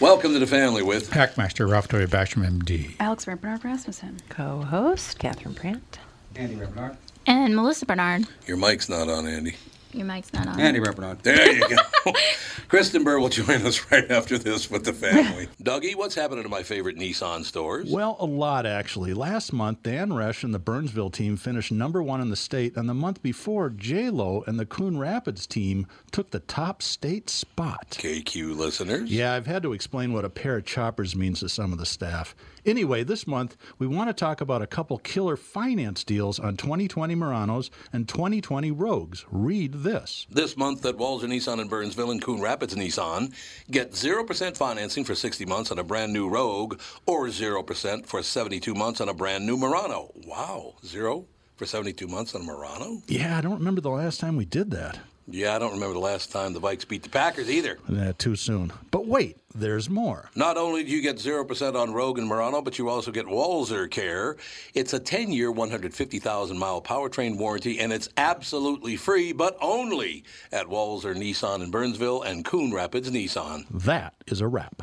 Welcome to the family with Packmaster Ralph W. Basham, MD. Alex Bernard Rasmussen. Co-host Catherine Brandt. Andy Barnard. And Melissa Bernard. Your mic's not on, Andy. Your mic's not on. Andy Barnard. There you go. Kristen Burr will join us right after this with the family. Dougie, what's happening to my favorite Nissan stores? Well, a lot actually. Last month, Dan Resch and the Burnsville team finished number one in the state, and the month before, J Lo and the Coon Rapids team took the top state spot. KQ listeners. Yeah, I've had to explain what a pair of choppers means to some of the staff. Anyway, this month we want to talk about a couple killer finance deals on 2020 Muranos and 2020 Rogues. Read this. This month at Walser Nissan in Burnsville and Coon Rapids Nissan, get 0% financing for 60 months on a brand new Rogue or 0% for 72 months on a brand new Murano. Wow, zero for 72 months on a Murano? Yeah, I don't remember the last time we did that. Yeah, I don't remember the last time the Vikes beat the Packers either. Uh, too soon. But wait, there's more. Not only do you get 0% on Rogue and Murano, but you also get Walser Care. It's a 10 year, 150,000 mile powertrain warranty, and it's absolutely free, but only at Walser Nissan in Burnsville and Coon Rapids Nissan. That is a wrap.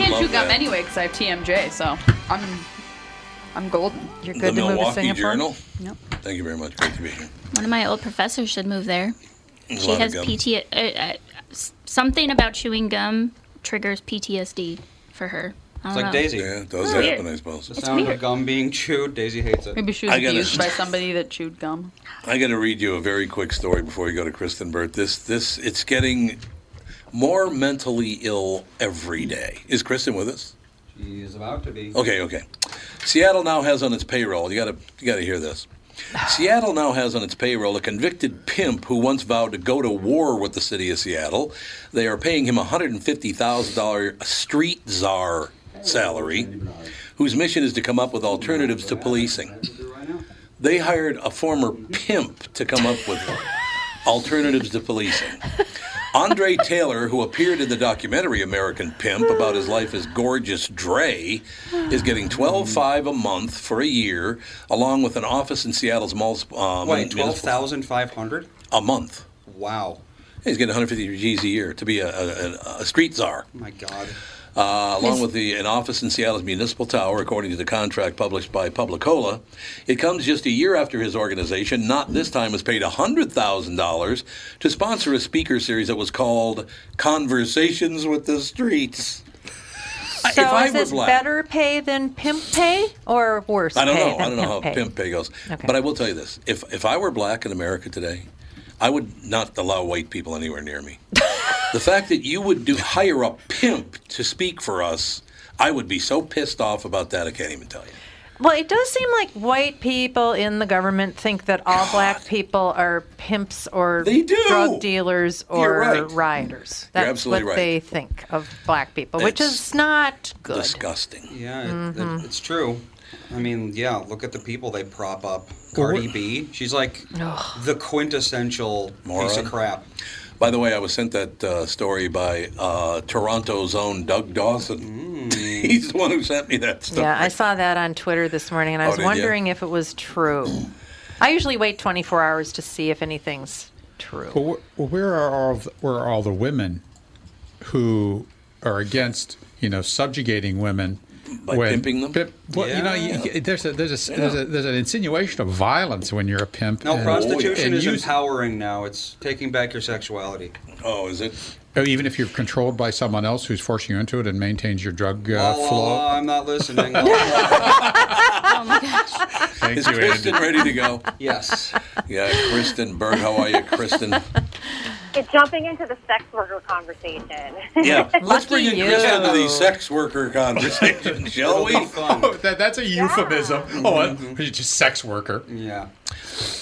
I can't chew gum that. anyway because I have TMJ, so I'm I'm golden. You're The good to move to Milwaukee Singapore. Journal. Yep. Thank you very much. Great to be here. One of my old professors should move there. There's She has gum. PT. Uh, uh, something about chewing gum triggers PTSD for her. It's like know. Daisy. Yeah, it does Weird. happen, I suppose. The sound weird. of gum being chewed. Daisy hates it. Maybe she was gotta- abused by somebody that chewed gum. I got to read you a very quick story before we go to Kristen Burtt. This, this, it's getting more mentally ill every day. Is Kristen with us? She's about to be. Okay, okay. Seattle now has on its payroll. You got to, you got to hear this. Seattle now has on its payroll a convicted pimp who once vowed to go to war with the city of Seattle. They are paying him a $150,000 street czar salary, whose mission is to come up with alternatives to policing. They hired a former pimp to come up with alternatives to policing. Andre Taylor, who appeared in the documentary American Pimp about his life as gorgeous Dre, is getting twelve five a month for a year, along with an office in Seattle's malls. Um, Wait, twelve thousand five hundred. a month. Wow. He's getting 150 G's a year to be a, a, a street czar, Oh my God. Uh, along with the, an office in Seattle's municipal tower, according to the contract published by Publicola. It comes just a year after his organization, not this time, was paid $100,000 to sponsor a speaker series that was called Conversations with the Streets. So if I is this black- better pay than pimp pay or worse I don't know. I don't know how pimp pay? pimp pay goes. Okay. But I will tell you this: if if I were black in America today, I would not allow white people anywhere near me. the fact that you would do hire a pimp to speak for us, I would be so pissed off about that. I can't even tell you. Well, it does seem like white people in the government think that all black people are pimps or They do. drug dealers or right. rioters. You're That's absolutely what right. they think of black people, which is not good. Disgusting. Yeah, it, Mm-hmm. it, it's true. I mean, yeah. Look at the people they prop up. Cardi B. She's like the quintessential piece of crap. By the way, I was sent that uh, story by uh, Toronto's own Doug Dawson. He's the one who sent me that story. Yeah, I saw that on Twitter this morning, and I Oh, was did ya? wondering if it was true. I usually wait 24 hours to see if anything's true. Well, where are all the, where are all the women who are against you know subjugating women By when- pimping them? Pimp, well, you know, you, there's a there's a, there's a there's an insinuation of violence when you're a pimp. No, and- prostitution and is you- empowering now. It's taking back your sexuality. Oh, is it? Oh, even if you're controlled by someone else who's forcing you into it and maintains your drug uh, La, la, flow. la, I'm not listening. La, la. Oh my gosh. Thank Is you, Andy. Kristen ready to go? yes. Yeah, Kristen Berg, how are you, Kristen? It's jumping into the sex worker conversation. Yeah, let's bring in you. Kristen to the sex worker conversation, shall we? Oh, that, that's a euphemism. Oh, uh, you're just sex worker. Yeah.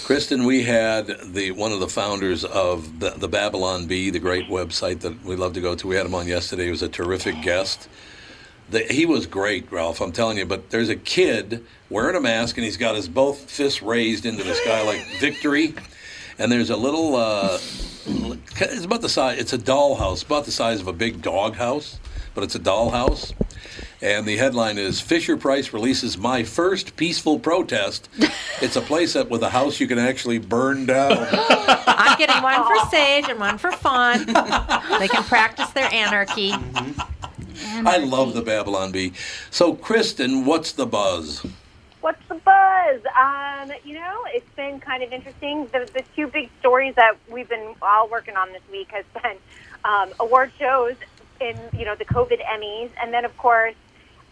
Kristen, we had the one of the founders of the, the Babylon Bee, the great website that we love to go to. We had him on yesterday. He was a terrific guest. The, he was great, Ralph. I'm telling you. But there's a kid wearing a mask, and he's got his both fists raised into the sky like victory. And there's a little. Uh, it's about the size. It's a dollhouse, about the size of a big dog house, but it's a dollhouse. And the headline is Fisher Price releases my first peaceful protest. It's a place that with a house you can actually burn down. I'm getting one for Sage and one for Fawn. they can practice their anarchy. I love the Babylon Bee. So, Kristen, what's the buzz? What's the buzz? Um, you know, it's been kind of interesting. The, the two big stories that we've been all working on this week has been um, award shows in, you know, the COVID Emmys, and then, of course,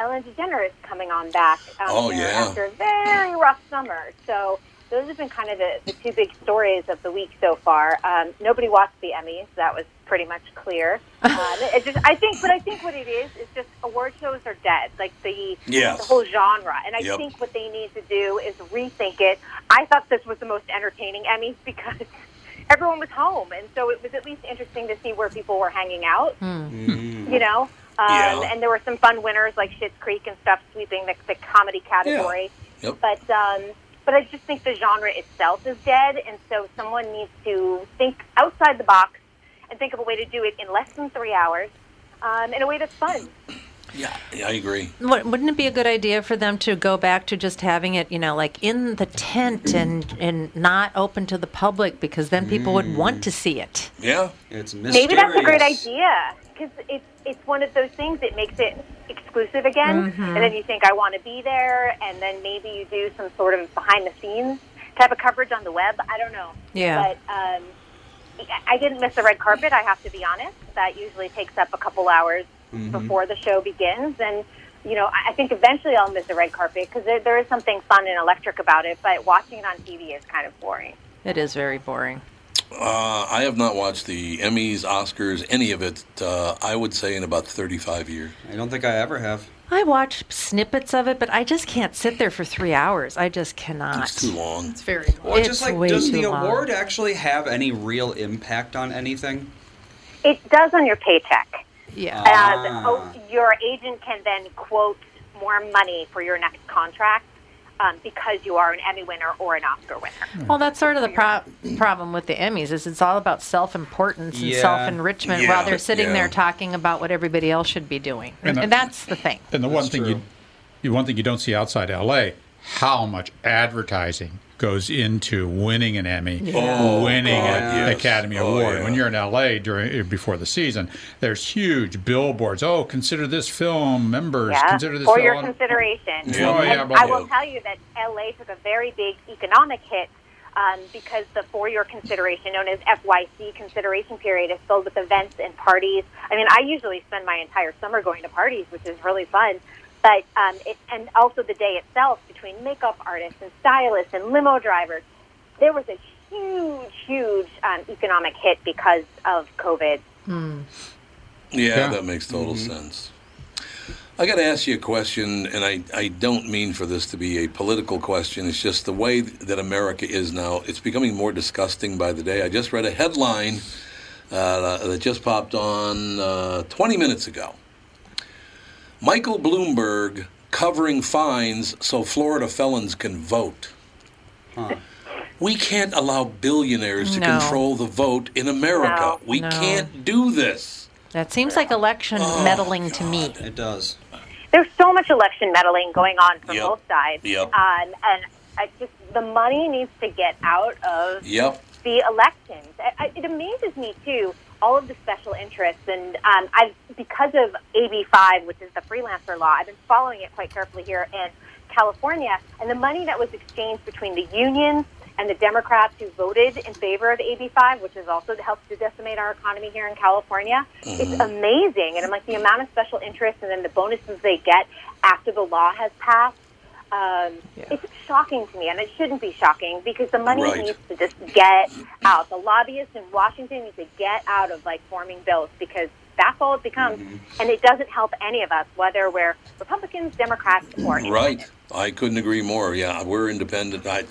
Ellen DeGeneres coming on back um, Oh, you know, yeah. after a very rough summer. So those have been kind of the, the two big stories of the week so far. Um, nobody watched the Emmys. That was pretty much clear. Um, it just, I think, but I think what it is is just award shows are dead. Like the Yes. the whole genre. And I Yep. think what they need to do is rethink it. I thought this was the most entertaining Emmys because everyone was home, and so it was at least interesting to see where people were hanging out. You know, um, Yeah. and there were some fun winners like Schitt's Creek and stuff sweeping the, the comedy category. Yep. But um, but I just think the genre itself is dead, and so someone needs to think outside the box and think of a way to do it in less than three hours, um, in a way that's fun. Yeah, yeah I agree. Wou- Wouldn't it be a good idea for them to go back to just having it, you know, like in the tent and and not open to the public because then people would want to see it. Yeah. It's Maybe that's a great idea because it's it's one of those things that makes it exclusive again, and then you think I want to be there, and then maybe you do some sort of behind the scenes type of coverage on the web. I don't know. Yeah. But um, I didn't miss the red carpet. I have to be honest. That usually takes up a couple hours before the show begins, and you know I I think eventually I'll miss the red carpet because there, there is something fun and electric about it. But watching it on TV is kind of boring. It is very boring. Uh, I have not watched the Emmys, Oscars, any of it, uh, I would say, in about 35 years. I don't think I ever have. I watch snippets of it, but I just can't sit there for three hours. I just cannot. It's too long. It's very. Well, It's just like, way does too the long. award actually have any real impact on anything? It does on your paycheck. Yeah. Uh, Ah. oh, your agent can then quote more money for your next contract um, because you are an Emmy winner or an Oscar winner. Well, that's sort of the pro- problem with the Emmys is it's all about self-importance and Yeah. self-enrichment Yeah, while they're sitting yeah. there talking about what everybody else should be doing, and, And, and that's the thing. And the one thing true. you, you one thing you don't see outside L.A. How much advertising goes into winning an Emmy, Oh, winning God, an yes. Academy Oh, Award. yeah. When you're in L.A. during before the season, there's huge billboards. Oh, consider this film, members. Yeah, Consider this for film. your consideration. Yeah. Oh, yeah, and I blah. will tell you that LA took a very big economic hit um, because the for your consideration, known as FYC consideration period, is filled with events and parties. I mean, I usually spend my entire summer going to parties, which is really fun. But um, it, and also the day itself between makeup artists and stylists and limo drivers, there was a huge, huge um, economic hit because of COVID. Yeah, Yeah. that makes total sense. I got to ask you a question, and I, I don't mean for this to be a political question. It's just the way that America is now. It's becoming more disgusting by the day. I just read a headline uh, that just popped on uh, 20 minutes ago. Michael Bloomberg covering fines so Florida felons can vote. We can't allow billionaires to No. control the vote in America. No. We No. can't do this. That seems like election Oh, meddling to me. It does. there's so much election meddling going on from Yep. both sides. Yep. Um, and I just the money needs to get out of Yep. the elections. I, I, it amazes me too all of the special interests, and um, I've because of AB five, which is the freelancer law. I've been following it quite carefully here in California, and the money that was exchanged between the unions and the Democrats who voted in favor of AB five, which has also helped to decimate our economy here in California. It's amazing, and I'm like the amount of special interest and then the bonuses they get after the law has passed. Um, It's shocking to me, and it shouldn't be shocking because the money Right. needs to just get out. The lobbyists in Washington need to get out of like forming bills because that's all it becomes, and it doesn't help any of us, whether we're Republicans, Democrats, or Right. I couldn't agree more. Yeah, we're independent. I,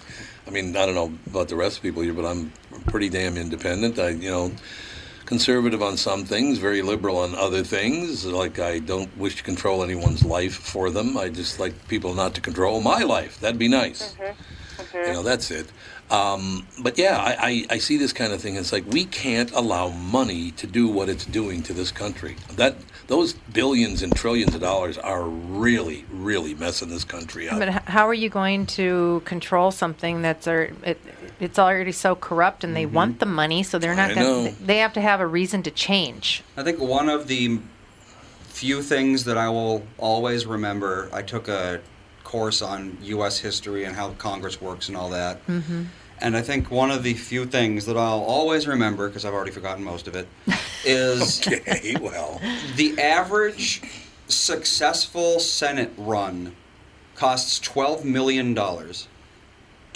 I mean, I don't know about the rest of people here, but I'm pretty damn independent. I, you know, conservative on some things, very liberal on other things. Like I don't wish to control anyone's life for them. I just like people not to control my life. That'd be nice. You know, that's it. Um, but yeah, I, I, I see this kind of thing. It's like we can't allow money to do what it's doing to this country. That those billions and trillions of dollars are really, really messing this country up. But how are you going to control something that's ar- it, it's already so corrupt and they want the money, so they're not going. to They have to have a reason to change. I think one of the few things that I will always remember, I took a course on U.S. history and how Congress works and all that. Mm-hmm. And I think one of the few things that I'll always remember, because I've already forgotten most of it, is Okay, well, the average successful Senate run costs $12 million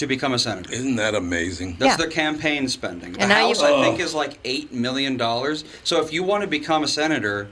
to become a senator. isn't that amazing? That's Yeah. their campaign spending. The And now you- House, I oh. think, is like eight million dollars. So if you want to become a senator,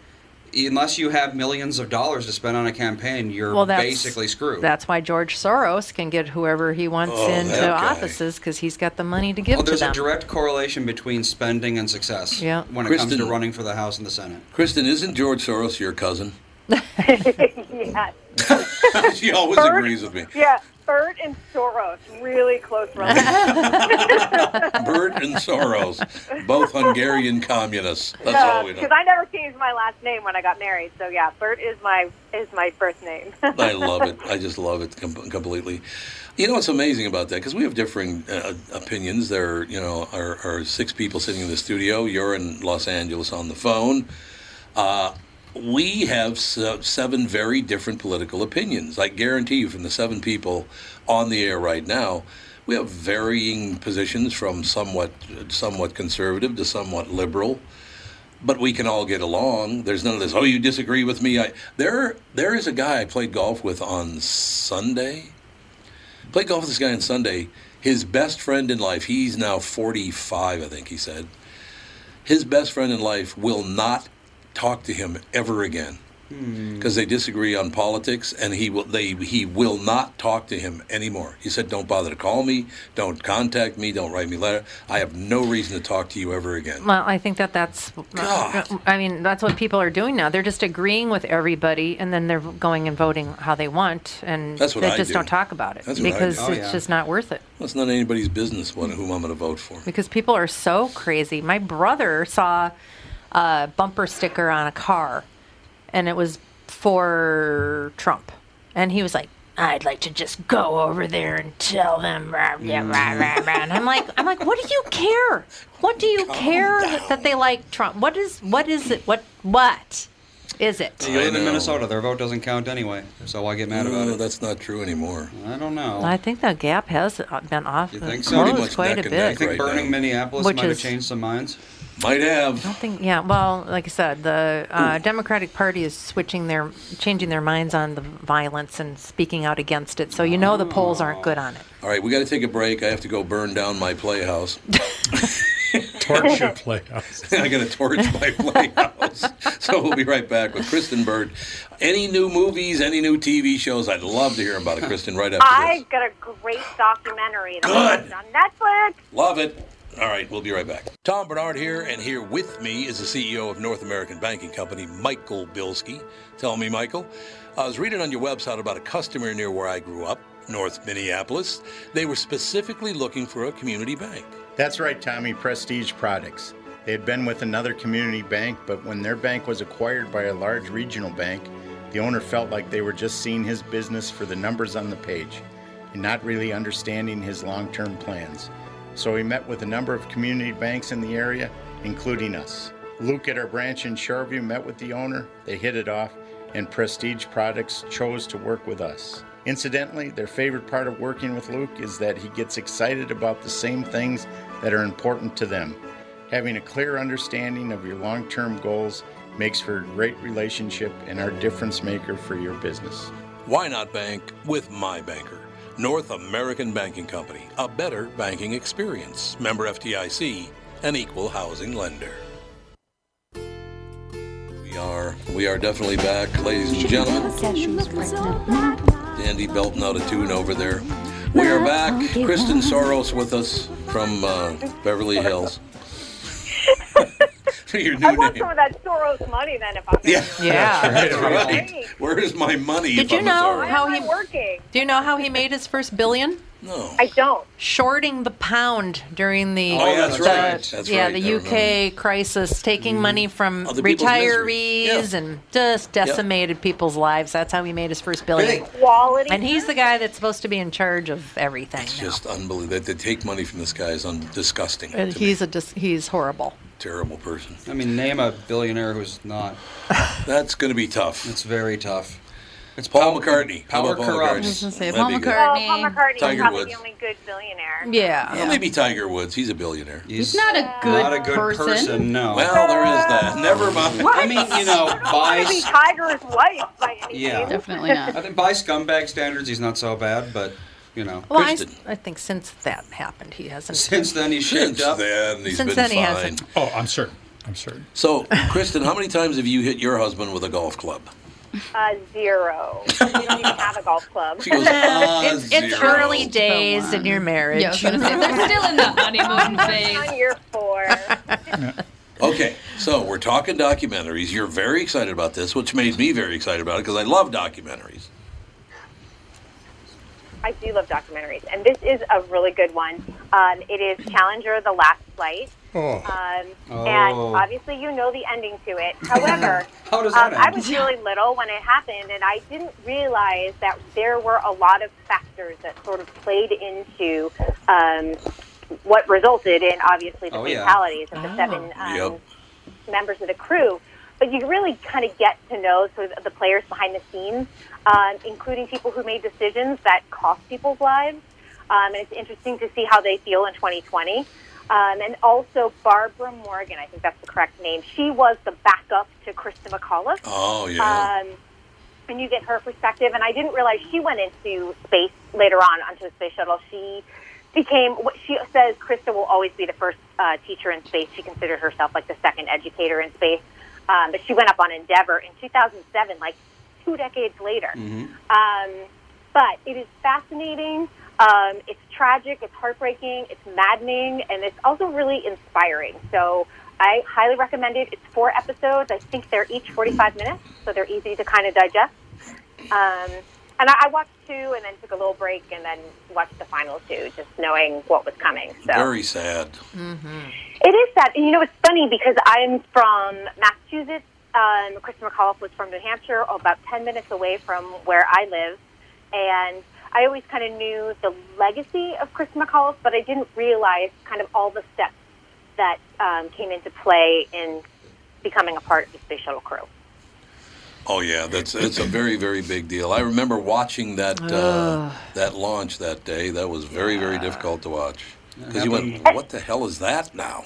unless you have millions of dollars to spend on a campaign, you're Well, that's basically screwed. That's why George Soros can get whoever he wants Oh, into guy. offices because he's got the money to give well, to there's them. a direct correlation between spending and success Yeah. when it comes to Kristen- running for the House and the Senate. Kristen, isn't George Soros your cousin? yeah, she always Bert? agrees with me. yeah. Bert and Soros, really close relatives. Bert and Soros, both Hungarian communists. That's all we know. Because I never changed my last name when I got married. So yeah, Bert is my is my first name. I love it. I just love it com- completely. You know what's amazing about that? Because we have differing uh, opinions. There, are, you know, are, are six people sitting in the studio. You're in Los Angeles on the phone. Uh, we have uh, seven very different political opinions. I guarantee you, from the seven people on the air right now, we have varying positions from somewhat somewhat conservative to somewhat liberal but we can all get along. There's none of this. Oh, you disagree with me? I there there is a guy I played golf with on Sunday. Played golf with this guy on Sunday. His best friend in life. He's now 45, I think he said. His best friend in life will not talk to him ever again hmm. because they disagree on politics, and he will they he will not talk to him anymore. He said, "Don't bother to call me. Don't contact me. Don't write me a letter. I have no reason to talk to you ever again." Well, I think that that's. God. I mean, that's what people are doing now. They're just agreeing with everybody, and then they're going and voting how they want, and That's what they I just do. don't talk about it That's what I because do. Oh, it's yeah. just not worth it. Well, it's not anybody's business what, whom I'm going to vote for. Because people are so crazy. My brother saw a bumper sticker on a car, and it was for Trump, and he was like. I'd like to just go over there and tell them, rah, rah, rah, rah, rah." and I'm like, I'm like, what do you care? What do you care that, that they like Trump? What is, what is it? What, what is it? You live in. Minnesota; their vote doesn't count anyway. So why get mad about it? that's not true anymore. I don't know. I think the gap has uh, been off, You think so? Pretty much quite a bit. neck, I think right burning now. Minneapolis Which might have changed some minds. Might have. I don't think, yeah. Well, like I said, the uh, Democratic Party is switching their, changing their minds on the violence and speaking out against it. So you know the polls aren't good on it. All right, we got to take a break. I have to go burn down my playhouse. Torch your playhouse. I got to torch my playhouse. So we'll be right back with Kristen Bird. Any new movies, any new TV shows? I'd love to hear about it, Kristen. Right after I this. got a great documentary that Good. On Netflix. Love it. All right, we'll be right back. Tom Barnard here, and here with me is the CEO of North American Banking Company, Michael Bilski. Tell me, Michael, I was reading on your website about a customer near where I grew up, North Minneapolis. They were specifically looking for a community bank. That's right, Tommy. Prestige Products. They had been with another community bank, but when their bank was acquired by a large regional bank, the owner felt like they were just seeing his business for the numbers on the page and not really understanding his long term plans. So we met with a number of community banks in the area, including us. Luke at our branch in Shoreview met with the owner, they hit it off, and Prestige Products chose to work with us. Incidentally, their favorite part of working with Luke is that he gets excited about the same things that are important to them. Having a clear understanding of your long term goals makes for a great relationship and our difference maker for your business. Why not bank with my banker? North American Banking Company, a better banking experience. Member FDIC, an equal housing lender. We are we are definitely back, ladies and gentlemen. Andy belting out a tune over there. We are back. Kristen Soros with us from uh, Beverly Hills. Your new I want name. some of that Soros money then if I'm Yeah. Yeah. That's right. Hey. Where is my money? Did if you I'm know how he am I working? Do you know how he made his first billion? No. I don't. Shorting the pound during the Oh, that's the- right. That's yeah right. the I UK crisis, taking mm-hmm. money from the people's misery. retirees Yeah. and just decimated people's lives. That's how he made his first billion. Quality. And he's the guy that's supposed to be in charge of everything. It's now. just unbelievable. That they take money from this guy is un- disgusting. And to me. he's a dis- he's horrible. Terrible person. I mean, name a billionaire who's not. That's going to be tough. It's very tough. It's Paul pow- McCartney. How Power Paul corrupts. McCartney? I was gonna say, Paul. McCartney. Well, Paul McCartney Tiger is probably Woods. the only good billionaire. Yeah. Well, maybe Tiger Woods. He's a billionaire. He's, He's not a good, not a good person. no. Well, there is that. Never mind. I mean, you know, by don't want to be Tiger's wife by any Yeah. Definitely not. I think by scumbag standards, he's not so bad, but you know, Well, I, I think since that happened, he hasn't. since then he's Since shaped up. then, he's Since been then, he fine. hasn't. Oh, I'm certain. I'm certain. So, Kristen, how many times have you hit your husband with a golf club? Uh, zero. we don't even have a golf club. She goes, ah, it's, it's early days in your marriage. Yeah, I was gonna say they're still in the honeymoon phase. on year four. Okay, so we're talking documentaries. You're very excited about this, which made me very excited about it because I love documentaries. I do love documentaries, and this is a really good one. Um, it is Challenger: The Last Flight. Oh. Um, Oh. And obviously, you know the ending to it. However, How does um, that I was really little when it happened, and I didn't realize that there were a lot of factors that sort of played into um, what resulted in obviously the Oh, yeah. fatalities of the Oh. seven um, Yep. members of the crew. But you really kind of get to know sort of the players behind the scenes, um, including people who made decisions that cost people's lives. Um, and it's interesting to see how they feel in 2020. Um, and also Barbara Morgan, I think that's the correct name. She was the backup to Christa McAuliffe. Oh, yeah. Um, and you get her perspective. And I didn't realize she went into space later on onto the space shuttle. She became what she says. Christa will always be the first uh, teacher in space. She considered herself like the second educator in space. Um, but she went up on Endeavour in 2007, like two decades later. Um, but it is fascinating. Um, it's tragic. It's heartbreaking. It's maddening, and it's also really inspiring. So I highly recommend it. It's four episodes. I think they're each 45 minutes, so they're easy to kind of digest. Um, and I, I watched two, and then took a little break, and then watched the final two, just knowing what was coming. So Very sad. it is sad. And you know, it's funny because I'm from Massachusetts. Um, Christa McAuliffe was from New Hampshire, about 10 minutes away from where I live. And I always kind of knew the legacy of Christa McAuliffe, but I didn't realize kind of all the steps that um, came into play in becoming a part of the space shuttle crew. Oh yeah, that's it's a very very big deal. I remember watching that uh, that launch that day. That was very very difficult to watch because you went, "What the hell is that now?"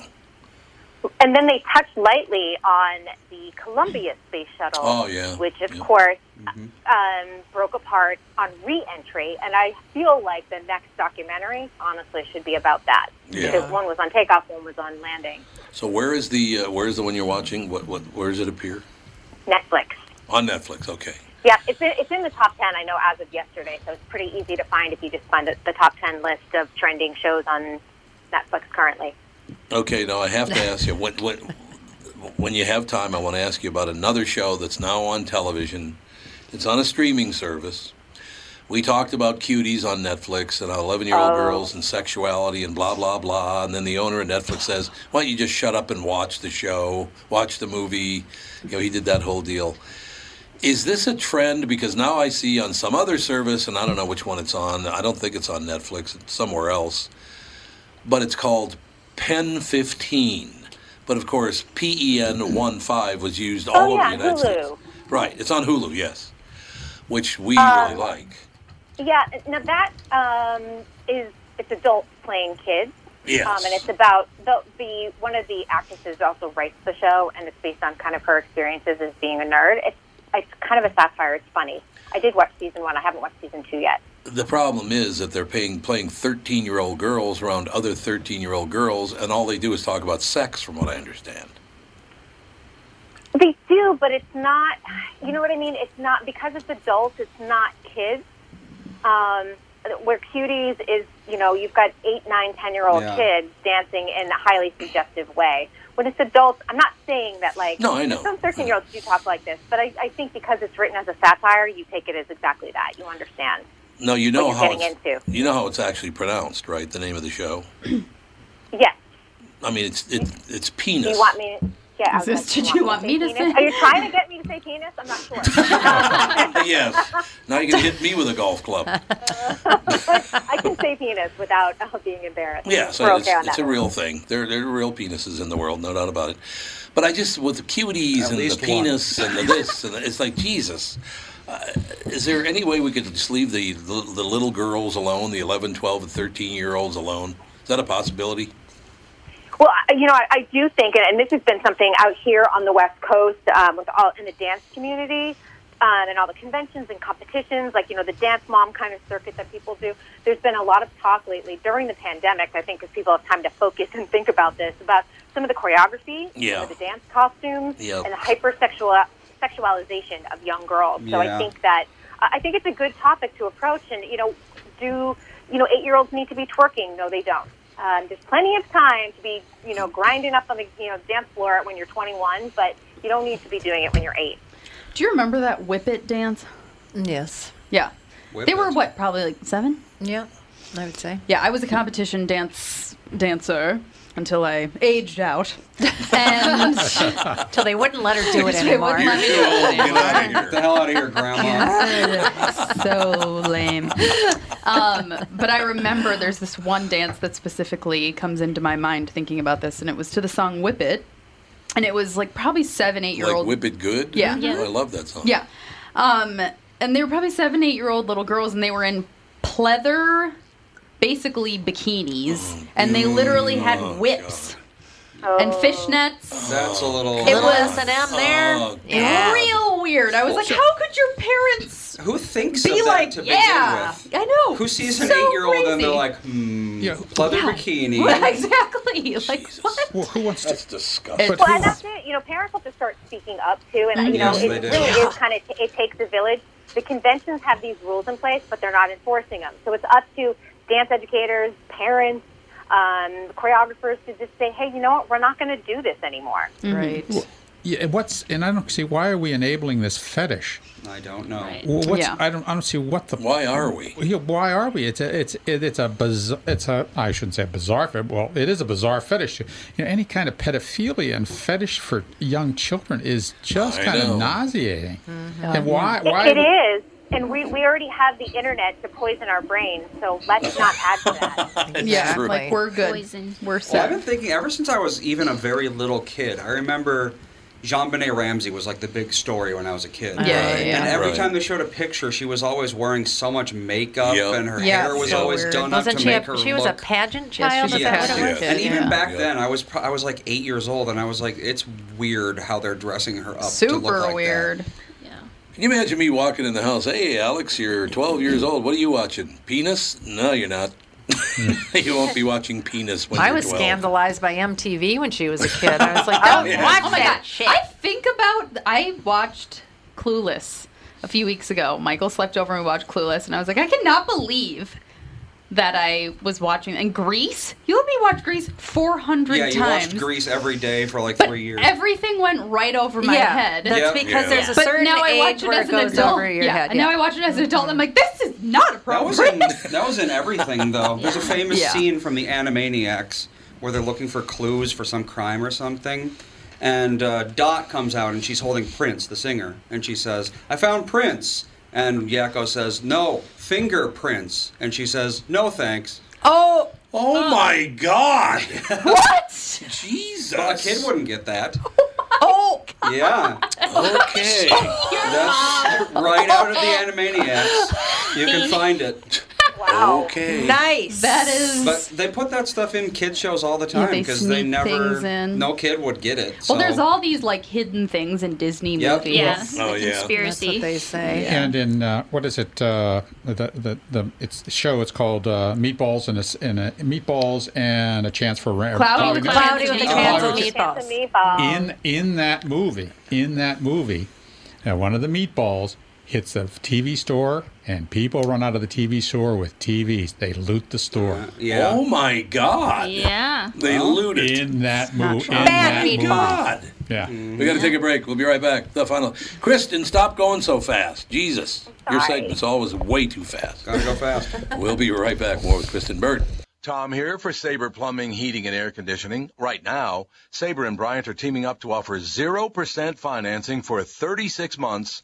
And then they touched lightly on the Columbia space shuttle, Oh, yeah. which of Yeah. course um, broke apart on re-entry. And I feel like the next documentary, honestly, should be about that Yeah. because one was on takeoff, one was on landing. So where is the uh, where is the one you're watching? What what where does it appear? Netflix. On Netflix. Okay. Yeah, it's in, it's in the top ten. I know as of yesterday, so it's pretty easy to find if you just find the, the top ten list of trending shows on Netflix currently. Okay. Now I have to ask you when when when you have time, I want to ask you about another show that's now on television. It's on a streaming service. We talked about cuties on Netflix and 11 year old Oh. girls and sexuality and blah, blah, blah. And then the owner of Netflix says, Why don't you just shut up and watch the show, watch the movie? You know, he did that whole deal. Is this a trend? Because now I see on some other service, and I don't know which one it's on. I don't think it's on Netflix, it's somewhere else. but it's called Pen 15. But of course, PEN 15 was used all Oh, over yeah, the United Hulu. States. Right, it's on Hulu, yes, which we Um, really like. Yeah, now that um, is it's adults playing kids. Yes. Um, and it's about the, the one of the actresses also writes the show, and it's based on kind of her experiences as being a nerd. It's it's kind of a satire. It's funny. I did watch season one. I haven't watched season two yet. The problem is that they're paying, playing 13 year old girls around other 13 year old girls, and all they do is talk about sex, from what I understand. They do, but it's not. You know what I mean? It's not because it's adults. It's not kids. Um, where cuties is, you know, you've got eight, nine, ten year old Yeah. kids dancing in a highly suggestive way. When it's adults, I'm not saying that like No, I know. some thirteen year olds do talk like this, but I, I think because it's written as a satire, you take it as exactly that. You understand. No, you know how it's, into. you know how it's actually pronounced, right? The name of the show. Yes. I mean, it's it, it's Do penis. you want me? Yeah. Is this- like, did you want me to penis? say- Are you trying to get me to say penis? I'm not sure. yes. Now you can hit me with a golf club. I can say penis without uh, being embarrassed. Yes, We're it's, okay it's a real thing. There, there are real penises in the world, no doubt about it. But I just with the cuties At and the least one. penis and the this and the, it's like Jesus. Uh, is there any way we could just leave the, the the little girls alone, the 11, 12, and 13 year olds alone? Is that a possibility? Well, you know, I, I do think, and this has been something out here on the West Coast um, with all in the dance community um, and all the conventions and competitions, like you know the dance mom kind of circuit that people do. There's been a lot of talk lately during the pandemic. I think because people have time to focus and think about this about some of the choreography, Yeah. some of the dance costumes, Yep. and the hypersexual sexualization of young girls. So Yeah. I think that uh, I think it's a good topic to approach. And you know, do you know eight year olds need to be twerking? No, they don't. Um, there's plenty of time to be, you know, grinding up on the, you know, dance floor when you're 21, but you don't need to be doing it when you're eight. Do you remember that Whip It dance? Yes. Yeah. Whip they were what, probably like seven? Yeah, I would say. Yeah, I was a competition dance dancer until I aged out. And Till they wouldn't let her do it They anymore. wouldn't let me do it anymore. Get the hell out of here, Grandma. so lame. Um, but I remember there's this one dance that specifically comes into my mind thinking about this, and it was to the song "Whip It," and it was like probably seven, eight year Like old. Whip It Good? Yeah. Oh, I love that song. Yeah. Um, and they were probably seven, eight year old little girls, and they were in pleather, basically bikinis, and they literally had whips and fishnets. That's a little. It was S&M there. Oh, Yeah. real weird. I was like, how could your parents Who thinks be of that like, to begin yeah, with? I know. Who sees an So eight-year-old and they're crazy. like, hmm, leather bikini. exactly. Like what? Well, who wants That's disgusting. But well, who- and that's it. You know, parents have to start speaking up too, and you Yes, know, they it do. really is kind of it takes a village. The conventions have these rules in place, but they're not enforcing them. So it's up to dance educators, parents, um, choreographers to just say, hey, you know what? We're not going to do this anymore. Right. Well, yeah, and what's and I don't see why are we enabling this fetish? I don't know. Well, what's, Yeah. I don't. I don't see what the. Why are we? Why are we? It's a. It's it, it's a bizarre. It's a. I shouldn't say bizarre. fetish. Well, it is a bizarre fetish. You know, any kind of pedophilia and fetish for young children is just I kind know. of nauseating. And why? It- Why? it is, and we, we already have the internet to poison our brains, so let's not add to that. Yeah, true. like we're good. Poison. We're Well, I've been thinking ever since I was even a very little kid. I remember JonBenét Ramsey was like the big story when I was a kid. Yeah, yeah, yeah. And every Right. time they showed a picture, she was always wearing so much makeup, Yep. and her Yeah, hair was so always weird. done Wasn't up to she? make A, her she was look. a pageant child. she's is a that pageant was? kid. And even Yeah. back Yeah. then, I was pro- I was like eight years old, and I was like, it's weird how they're dressing her up. to Super look like weird. Yeah. Can you imagine me walking in the house? Hey, Alex, you're 12 years old. What are you watching? Penis? No, you're not. you won't be watching penis when I you're was 12. scandalized by MTV when she was a kid. I was like, oh, don't yeah. watch Oh my that god! shit. I think about. I watched Clueless a few weeks ago. Michael slept over and we watched Clueless, and I was like, I cannot believe that I was watching. And Grease, you let me watch Grease four hundred that. Yeah, you times. watched Grease every day for like but three years. everything went right over my yeah, head. that's Yep. because Yeah. there's a but certain now I age watch it where as it an goes adult. over your yeah, head. and now I watch it as an adult. and I'm like, this is not That was in that was in everything though. There's a famous Yeah. scene from the Animaniacs where they're looking for clues for some crime or something, and uh, Dot comes out and she's holding Prince, the singer, and she says, "I found Prince," and Yakko says, "No, fingerprints," and she says, "No, thanks." Oh, Oh my God! What? Jesus! Well, a kid wouldn't get that. Oh, Yeah, Okay. that's right out of the Animaniacs. You can find it. Wow. Okay. nice. That is. But they put that stuff in kid shows all the time they because they sneak never. things in. No kid would get it. well, there's all these like hidden things in Disney Yep. movies. Yeah. Oh, the yeah. That's Conspiracy. what they say. And in uh, what is it? Uh, the, the the it's the show. It's called uh, Meatballs and a, s- and a Meatballs and a Chance for Ra- Cloudy with Meat- Cloudy with a chance of meatballs. Meatballs. In in that movie, in that movie, uh, one of the meatballs hits the TV store, and people run out of the TV store with TVs. They loot the store. Uh, yeah. Oh my God! Yeah. They looted. In that movie, in true. Bad that meatball. movie, God! yeah. Mm-hmm. We got to take a break. We'll be right back. The final. Kristen, stop going so fast. Jesus, your Sorry. segment's always way too fast. Gotta go fast. We'll be right back. More with Kristen Burtt. Tom here for Sabre Plumbing, Heating, and Air Conditioning. Right now, Sabre and Bryant are teaming up to offer 0% financing for 36 months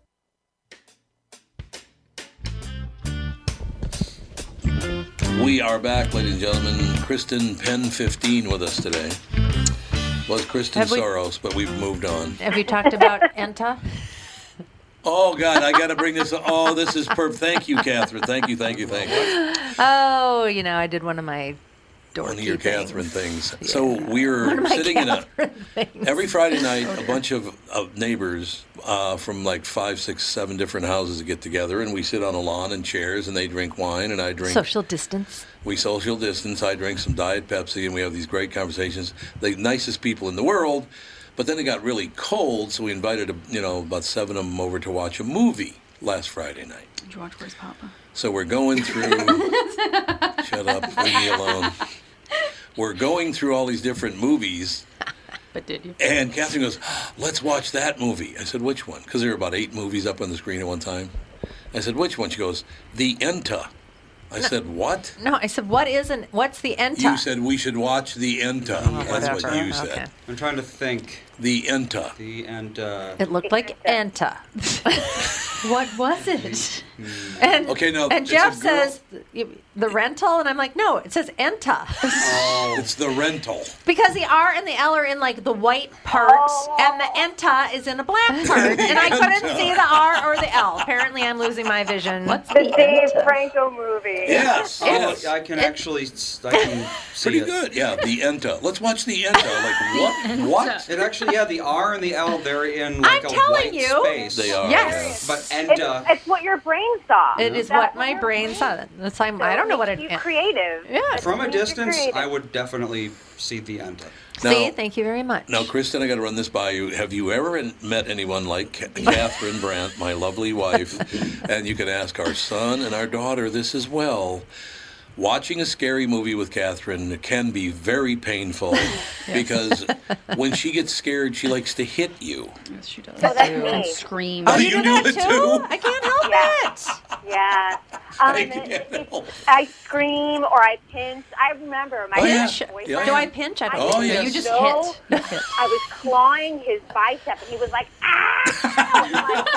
We are back, ladies and gentlemen. Kristen Pen 15 with us today. Was Kristen Have we- Soros, but we've moved on. Have you talked about Enta? Oh God, I got to bring this. Oh, this is perfect. Thank you, Catherine. Thank you, thank you, thank you. Oh, you know, I did one of my dorky One of your things. Catherine things. So we're of my sitting in a things. every Friday night. A bunch of, of neighbors uh, from like five, six, seven different houses get together, and we sit on a lawn in chairs, and they drink wine, and I drink. Social distance. We social distance. I drink some Diet Pepsi, and we have these great conversations. The nicest people in the world. But then it got really cold, so we invited, you know, about seven of them over to watch a movie last Friday night. Did you watch Where's Papa? So we're going through. shut up, leave me alone. We're going through all these different movies, But did you? and Catherine goes, "Let's watch that movie." I said, "Which one?" Because there were about eight movies up on the screen at one time. I said, "Which one?" She goes, "The Enta." I said, "What?" No, I said, what is an what's the Enta? You said we should watch the Enta. That's what you said. Okay. I'm trying to think. The Enta. The and uh, It looked like Enta. What was it? Mm. And, Okay, no, and Jeff says the rental, and I'm like, no, it says Enta. oh, It's the rental. because the R and the L are in like the white parts, Oh. and the oh. Enta is in a black part, and I couldn't see the R or the L. Apparently, I'm losing my vision. What's The the Dave Enta? Franco movie. Yes. oh, yes. I can it- actually I can see Pretty it. good. Yeah, the Enta. Let's watch the Enta. Like what? What? It actually, yeah, the R and the L, they're in like I'm a telling white you. space. They are. Yes. But and It's, it's what your brain saw. It is That's what my your brain saw. That's why I'm, I don't know what it makes is. you creative. Yeah. from a distance. I would definitely see the Enta. See, Now- thank you very much. Now, Kristen, I got to run this by you. Have you ever in- met anyone like Catherine Brandt, my lovely wife? And you can ask our son and our daughter this as well. Watching a scary movie with Catherine can be very painful because when she gets scared, she likes to hit you. Yes, she does. So that's and me. scream. Oh, you, you do knew that it too? I can't help Yeah. it. Yeah. Um, I it- can't help. I scream or I pinch. I remember my Oh, yeah. boyfriend. Yeah, Do. I pinch? I don't Oh, think yes. You just No. hit. I was clawing his bicep, and he was like, "Ah!" I'm like,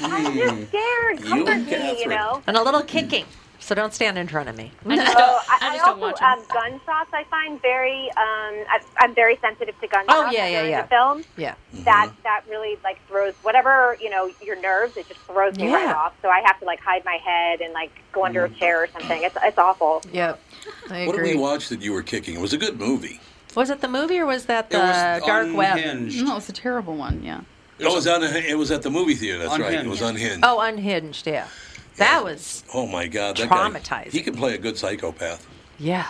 I'm just scared. You Comfort and me, Catherine. you know. And a little kicking. So don't stand in front of me. I just So don't, I, I I just don't also watch 'em. um, gunshots. I find very. Um, I, I'm very sensitive to gunshots. Oh, yeah, yeah, yeah. The film Yeah. that that really like throws whatever you know your nerves. It just throws me right off. So I have to like hide my head and like go under a chair or something. It's it's awful. Yep. I What did we watch that you were kicking? It was a good movie. Was it the movie or was that the was dark web? Unhinged. No, it's a terrible one. Yeah. It was on. It was at the movie theater. That's right. It was unhinged. Oh, unhinged. Yeah, that was Oh my God, that guy. He can play a good psychopath. yeah.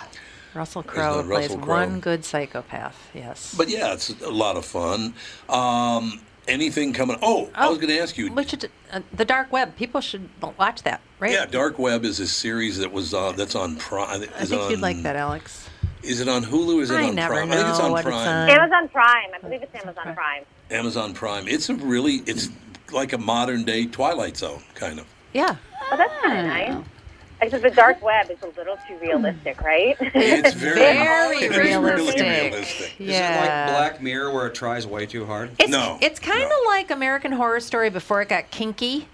Russell Crowe plays Russell Crowe. one good psychopath. Yes. But yeah, it's a lot of fun. Um, anything coming? Oh, I was going to ask you. We should, uh, the dark web. People should watch that, right? Yeah, Dark Web is a series that was uh, that's on Prime. I think you'd like that, Alex. Is it on Hulu? Is it I on never Prime? I think it's know on what it's Prime. on. Amazon Prime. I believe it's Amazon Prime. Amazon Prime. It's a really. It's like a modern day Twilight Zone kind of. Yeah. Oh, that's kind of ah. nice. Because the dark web is a little too realistic, right? It's very, Very it's really realistic. realistic. Is Yeah. it like Black Mirror where it tries way too hard? It's, No, It's kind of like American Horror Story before it got kinky.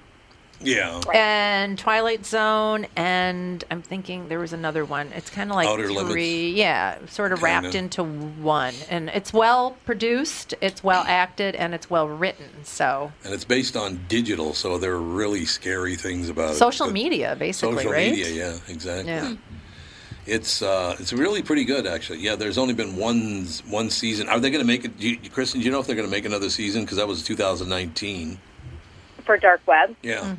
Yeah. And Twilight Zone, and I'm thinking there was another one. It's kind of like Outer Limits. three, yeah, sort of wrapped Kinda. into one. And it's well produced, it's well acted, and it's well written. So And it's based on digital, so there are really scary things about it. social But- media, basically, right? Social right? media, yeah, exactly. Yeah. It's uh, it's really pretty good actually. Yeah, there's only been one one season. Are they going to make it? Do you, Kristen, do you know if they're going to make another season? Because that was 2019. For dark web. Yeah.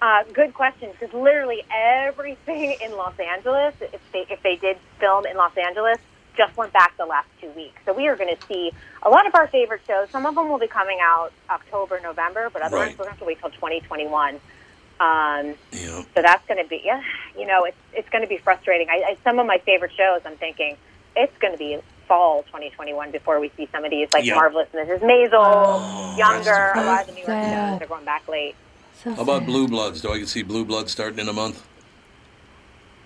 Uh, good question, because literally everything in Los Angeles, if they if they did film in Los Angeles, just went back the last two weeks. So we are going to see a lot of our favorite shows. Some of them will be coming out October, November, but otherwise Right. we're going to have to wait till 2021. Um, Yeah. so that's going to be, yeah, you know, it's it's going to be frustrating. I, I, some of my favorite shows, I'm thinking it's going to be fall 2021 before we see some of these, like Yeah. Marvelous Mrs. Maisel, oh, Younger. that's A lot of the newer sad. shows are going back late. How about Blue Bloods? Do I get to see Blue Bloods starting in a month?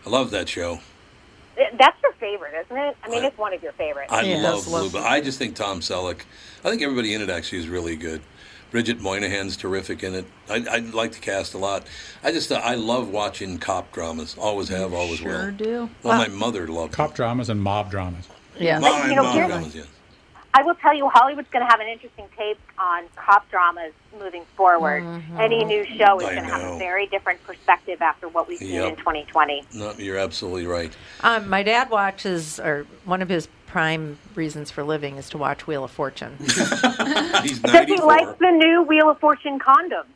I love that show. That's your favorite, isn't it? I mean, I- it's one of your favorites. I Yes, love Blue love- Bloods. I just think Tom Selleck. I think everybody in it actually is really good. Bridget Moynahan's terrific in it. I, I like the cast a lot. I just uh, I love watching cop dramas. Always have, always Sure will. do. Well, my mother loved Cop dramas and mob dramas. Yeah. Mob, you know, mob dramas, yes. I will tell you, Hollywood's going to have an interesting take on cop dramas moving forward. Mm-hmm. Any new show is going to have a very different perspective after what we've seen Yep. in 2020. No, you're absolutely right. Um, my dad watches, or one of his prime reasons for living is to watch Wheel of Fortune. He's Does he like the new Wheel of Fortune condom?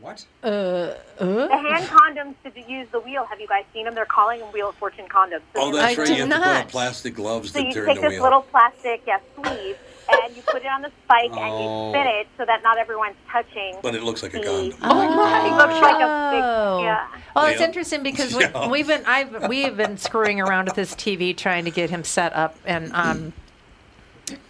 What? uh, uh? The hand condoms to use the wheel. Have you guys seen them? They're calling them Wheel of Fortune condoms. So Oh, that's I right. You have to put not. on plastic gloves So to you turn take the this wheel. little plastic yeah, sleeve and you put it on the spike and Oh. you spin it so that not everyone's touching. but it looks like a the- condom. It looks like a big Oh. yeah. Well, it's Yeah. interesting because we, Yeah. we've been I've we have been screwing around with this TV trying to get him set up, and um,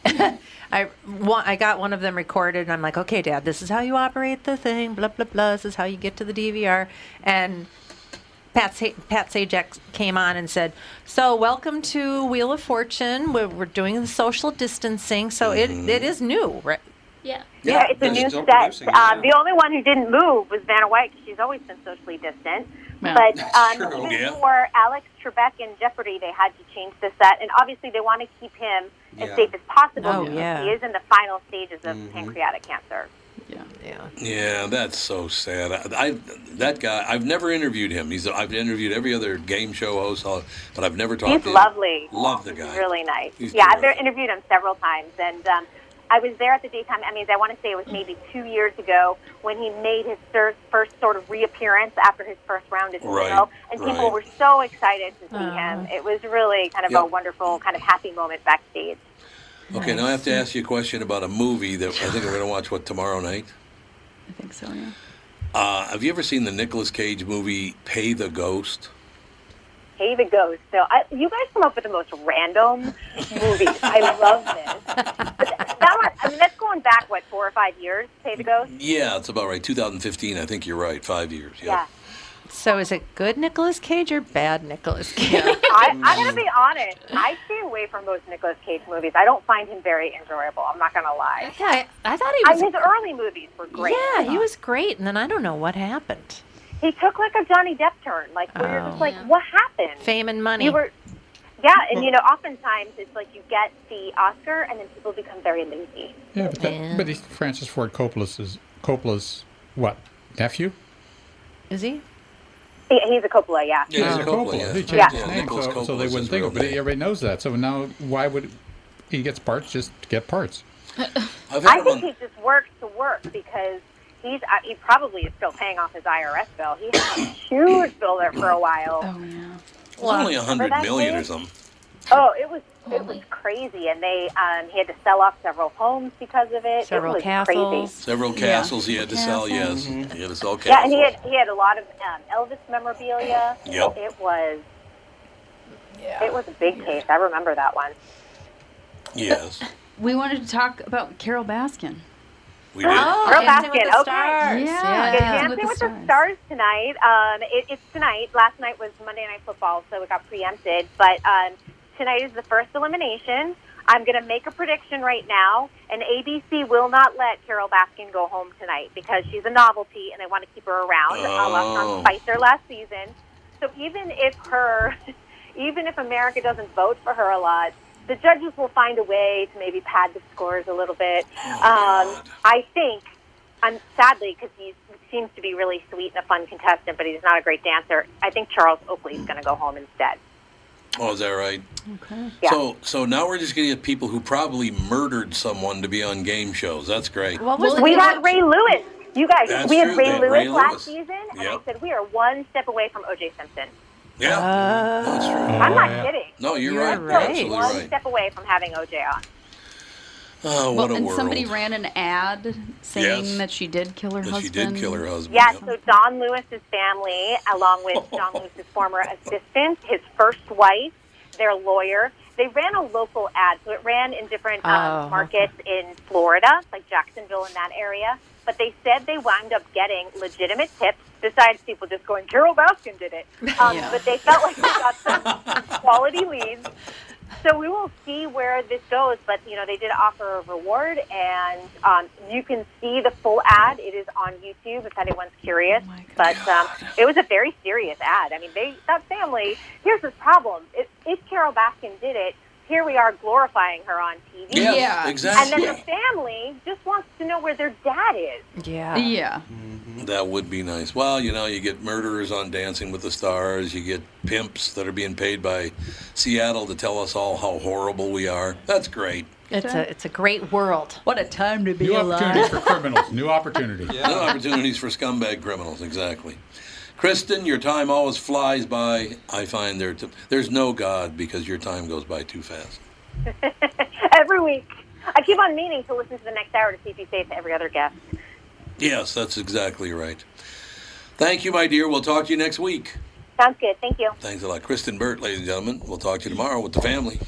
I want I got one of them recorded, and I'm like, okay, Dad, this is how you operate the thing, blah blah blah. This is how you get to the DVR, and. Pat, Sa- Pat Sajak came on and said, "So, welcome to Wheel of Fortune. We're, we're doing the social distancing, so it, it is new, right? Yeah. Yeah, it's a new set. Um, yeah. the only one who didn't move was Vanna White 'cause she's always been socially distant. Yeah. But um, true. even Yeah. for Alex Trebek in Jeopardy, they had to change the set, and obviously they want to keep him as safe as possible. Oh, because yeah. He is in the final stages of Mhm. pancreatic cancer. Yeah. Yeah. Yeah, that's so sad. I, I that guy. I've never interviewed him. He's. I've interviewed every other game show host, uh, but I've never talked He's to him. lovely. Love the He's guy. really nice. He's yeah, I've interviewed him several times, and um, I was there at the daytime Emmys. I want to say it was maybe two years ago when he made his fir- first sort of reappearance after his first round as Right, Nemo, and people were so excited to see Aw. him. It was really kind of a wonderful, kind of happy moment backstage. Okay, now I have to ask you a question about a movie that I think we're going to watch. What tomorrow night? I think so. Yeah. Uh, have you ever seen the Nicolas Cage movie Pay the Ghost? Pay the ghost. So I, you guys come up with the most random movies. I love this. But that one, I mean, that's going back what four or five years. Pay the ghost. Yeah, it's about right. 2015. I think you're right. Five years. Yeah. Yeah. So, is it good Nicolas Cage or bad Nicolas Cage? I, I'm going to mm. be honest. I stay away from most Nicolas Cage movies. I don't find him very enjoyable. I'm not going to lie. Yeah, I, I thought he I, was. his early movies were great. yeah, he uh-huh. was great, and then I don't know what happened. He took like a Johnny Depp turn, like where you're Oh. just like, what happened? Fame and money. You were, yeah, and you know, oftentimes it's like you get the Oscar, and then people become very lazy. Yeah, but, that, Yeah. but he's Francis Ford Coppola's is Coppola's what nephew? Is he? He, he's a Coppola, yeah. Yeah, he's a Coppola, yeah. He changed Yeah. his Yeah, name, so, so they wouldn't think of it. But everybody knows that. So now, why would he gets parts? Just get parts. I've had I him think he just works to work because he's uh, he probably is still paying off his IRS bill. He had a huge bill there for a while. Oh yeah. It was only a hundred Remember or something. Oh, it was it was crazy, and they um, he had to sell off several homes because of it. Several it was castles. crazy. Several castles he had to sell. Yes, Castles. he had to sell castles. Yeah, and he had he had a lot of um, Elvis memorabilia. Yep. It was. It was a big case. I remember that one. Yes, We wanted to talk about Carole Baskin. we did. Oh, Girl Dancing with Baskin, the okay. Stars. Yeah. It's Dancing Dancing with with the the, Stars. Stars tonight. Um, it, it's tonight. Last night was Monday Night Football, so it got preempted. But um, tonight is the first elimination. I'm going to make a prediction right now, and ABC will not let Carole Baskin go home tonight because she's a novelty, and they want to keep her around. A la Oh. Sean Spicer last season. So even if her, even if America doesn't vote for her a lot, the judges will find a way to maybe pad the scores a little bit. um, I think, I'm sadly because he seems to be really sweet and a fun contestant, but he's not a great dancer. I think Charles Oakley is going to go home instead. Oh, is that right? Okay. Yeah. So, so now we're just going to get people who probably murdered someone to be on game shows. That's great. Well, We you had Ray Lewis. You guys, That's we had true. Ray had Lewis Ray last Lewis. season, and Yep. I said we are one step away from O.J. Simpson. Yeah, that's true. I'm not yeah. kidding. No, you're, You're right. You're right. absolutely One right. step away from having O.J. on. Oh, what well, a and world! somebody ran an ad saying Yes. that she did kill her that husband. she did kill her husband. Yeah, Yep. so Don Lewis's family, along with Don Lewis's former assistant, his first wife, their lawyer, they ran a local ad. So it ran in different um, Oh, markets in Florida, like Jacksonville in that area. But they said they wound up getting legitimate tips, besides people just going, Carole Baskin did it. Um, Yeah. But they felt like they got some quality leads. So we will see where this goes, but you know they did offer a reward, and um, you can see the full ad. It is on YouTube if anyone's curious. Oh but um, it was a very serious ad. I mean, they that family. Here's the problem: if, if Carole Baskin did it, here we are glorifying her on TV, Yeah, Yeah. and exactly. then the family just wants to know where their dad is. Yeah. Yeah. Mm-hmm. That would be nice. Well, you know, you get murderers on Dancing with the Stars. You get pimps that are being paid by Seattle to tell us all how horrible we are. That's great. It's a it's a great world. What a time to be New opportunities for criminals. New opportunities. No opportunities for scumbag criminals. Exactly. Kristen, your time always flies by. I find there t- there's no God because your time goes by too fast. Every week, I keep on meaning to listen to the next hour to see if you say it to every other guest. Yes, that's exactly right. Thank you, my dear. We'll talk to you next week. Sounds good. Thank you. Thanks a lot. Kristen Burtt, ladies and gentlemen. We'll talk to you tomorrow with the family.